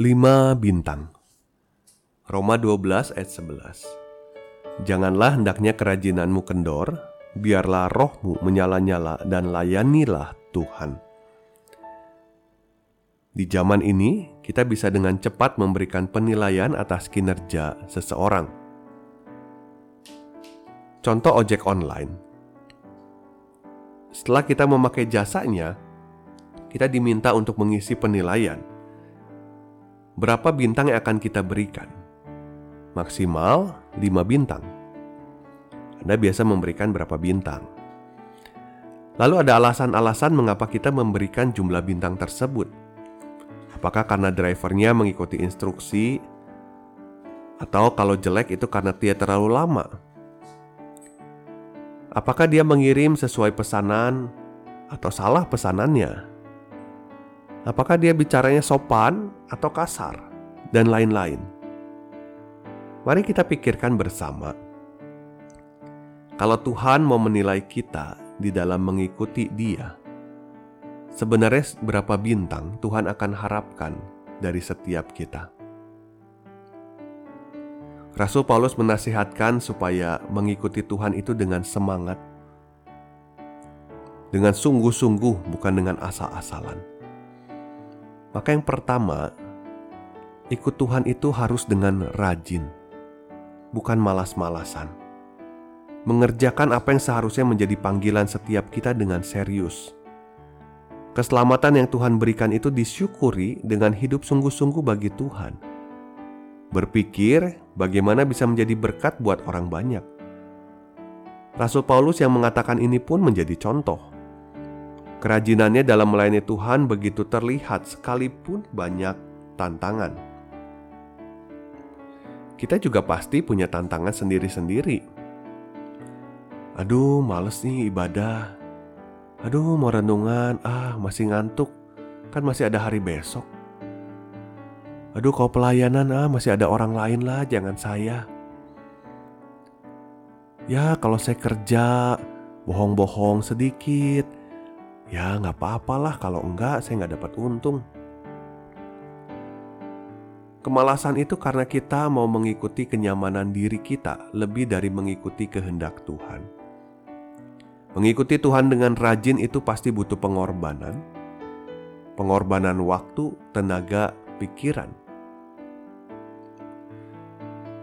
5 bintang. Roma 12 ayat 11. Janganlah hendaknya kerajinanmu kendor, biarlah rohmu menyala-nyala dan layanilah Tuhan. Di zaman ini, kita bisa dengan cepat memberikan penilaian atas kinerja seseorang. Contoh ojek online. Setelah kita memakai jasanya, kita diminta untuk mengisi penilaian berapa bintang yang akan kita berikan? Maksimal 5 bintang. Anda biasa memberikan berapa bintang? Lalu ada alasan-alasan mengapa kita memberikan jumlah bintang tersebut. Apakah karena drivernya mengikuti instruksi atau kalau jelek itu karena dia terlalu lama? Apakah dia mengirim sesuai pesanan atau salah pesanannya? Apakah dia bicaranya sopan atau kasar, dan lain-lain. Mari kita pikirkan bersama. Kalau Tuhan mau menilai kita di dalam mengikuti Dia, sebenarnya berapa bintang Tuhan akan harapkan dari setiap kita? Rasul Paulus menasihatkan supaya mengikuti Tuhan itu dengan semangat, dengan sungguh-sungguh, bukan dengan asal-asalan. Maka yang pertama, ikut Tuhan itu harus dengan rajin, bukan malas-malasan. Mengerjakan apa yang seharusnya menjadi panggilan setiap kita dengan serius. Keselamatan yang Tuhan berikan itu disyukuri dengan hidup sungguh-sungguh bagi Tuhan. Berpikir bagaimana bisa menjadi berkat buat orang banyak. Rasul Paulus yang mengatakan ini pun menjadi contoh Kerajinannya dalam melayani Tuhan begitu terlihat sekalipun banyak tantangan. Kita juga pasti punya tantangan sendiri-sendiri. Aduh, males nih ibadah. Aduh, mau renungan, ah masih ngantuk. Kan masih ada hari besok. Aduh, kalau pelayanan, ah masih ada orang lain lah, jangan saya. Ya, kalau saya kerja, bohong-bohong sedikit, Ya nggak apa-apalah kalau enggak saya nggak dapat untung. Kemalasan itu karena kita mau mengikuti kenyamanan diri kita lebih dari mengikuti kehendak Tuhan. Mengikuti Tuhan dengan rajin itu pasti butuh pengorbanan. Pengorbanan waktu, tenaga, pikiran.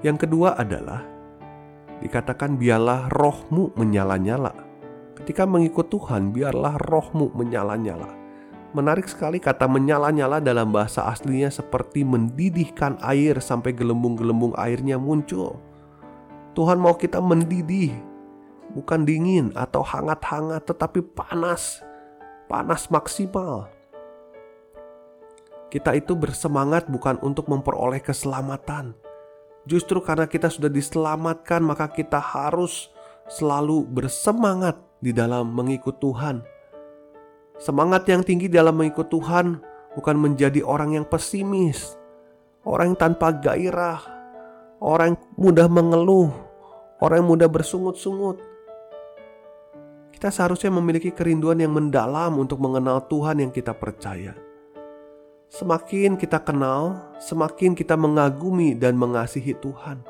Yang kedua adalah dikatakan biarlah rohmu menyala-nyala. Ketika mengikut Tuhan, biarlah rohmu menyala-nyala. Menarik sekali kata menyala-nyala dalam bahasa aslinya seperti mendidihkan air sampai gelembung-gelembung airnya muncul. Tuhan mau kita mendidih, bukan dingin atau hangat-hangat, tetapi panas, panas maksimal. Kita itu bersemangat bukan untuk memperoleh keselamatan. Justru karena kita sudah diselamatkan, maka kita harus selalu bersemangat di dalam mengikut Tuhan. Semangat yang tinggi dalam mengikut Tuhan bukan menjadi orang yang pesimis, orang yang tanpa gairah, orang yang mudah mengeluh, orang yang mudah bersungut-sungut. Kita seharusnya memiliki kerinduan yang mendalam untuk mengenal Tuhan yang kita percaya. Semakin kita kenal, semakin kita mengagumi dan mengasihi Tuhan.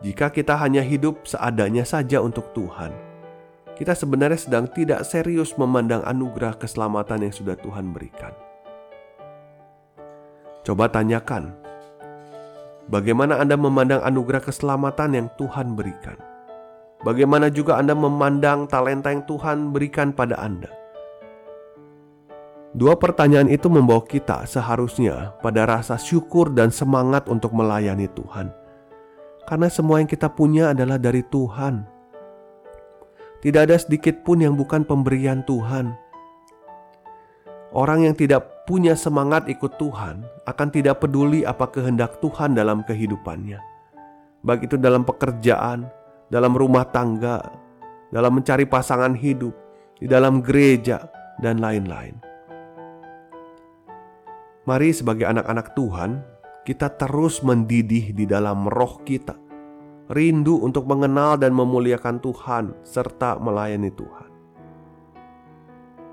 Jika kita hanya hidup seadanya saja untuk Tuhan, kita sebenarnya sedang tidak serius memandang anugerah keselamatan yang sudah Tuhan berikan. Coba tanyakan, bagaimana Anda memandang anugerah keselamatan yang Tuhan berikan? Bagaimana juga Anda memandang talenta yang Tuhan berikan pada Anda? Dua pertanyaan itu membawa kita seharusnya pada rasa syukur dan semangat untuk melayani Tuhan karena semua yang kita punya adalah dari Tuhan. Tidak ada sedikit pun yang bukan pemberian Tuhan. Orang yang tidak punya semangat ikut Tuhan akan tidak peduli apa kehendak Tuhan dalam kehidupannya. Baik itu dalam pekerjaan, dalam rumah tangga, dalam mencari pasangan hidup, di dalam gereja, dan lain-lain. Mari sebagai anak-anak Tuhan, kita terus mendidih di dalam roh kita. Rindu untuk mengenal dan memuliakan Tuhan serta melayani Tuhan.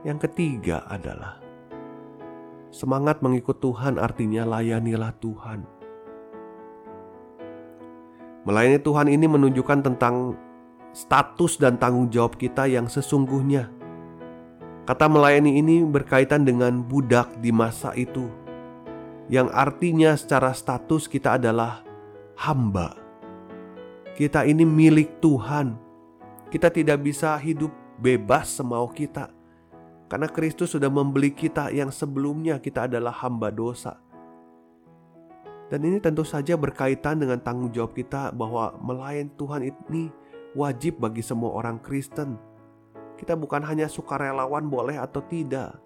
Yang ketiga adalah Semangat mengikut Tuhan artinya layanilah Tuhan. Melayani Tuhan ini menunjukkan tentang status dan tanggung jawab kita yang sesungguhnya. Kata melayani ini berkaitan dengan budak di masa itu, yang artinya secara status kita adalah hamba. Kita ini milik Tuhan. Kita tidak bisa hidup bebas semau kita. Karena Kristus sudah membeli kita yang sebelumnya kita adalah hamba dosa. Dan ini tentu saja berkaitan dengan tanggung jawab kita bahwa melayani Tuhan ini wajib bagi semua orang Kristen. Kita bukan hanya sukarelawan boleh atau tidak.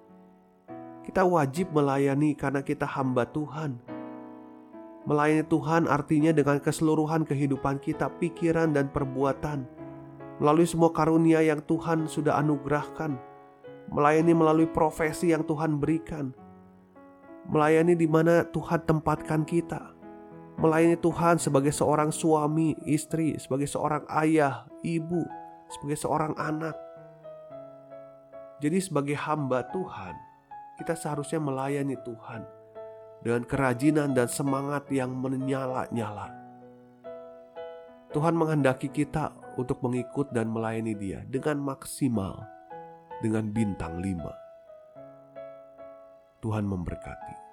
Kita wajib melayani karena kita hamba Tuhan. Melayani Tuhan artinya dengan keseluruhan kehidupan kita, pikiran dan perbuatan. Melalui semua karunia yang Tuhan sudah anugerahkan melayani melalui profesi yang Tuhan berikan, melayani di mana Tuhan tempatkan kita, melayani Tuhan sebagai seorang suami, istri, sebagai seorang ayah, ibu, sebagai seorang anak. Jadi, sebagai hamba Tuhan, kita seharusnya melayani Tuhan dengan kerajinan dan semangat yang menyala-nyala. Tuhan menghendaki kita untuk mengikut dan melayani Dia dengan maksimal dengan bintang lima. Tuhan memberkati.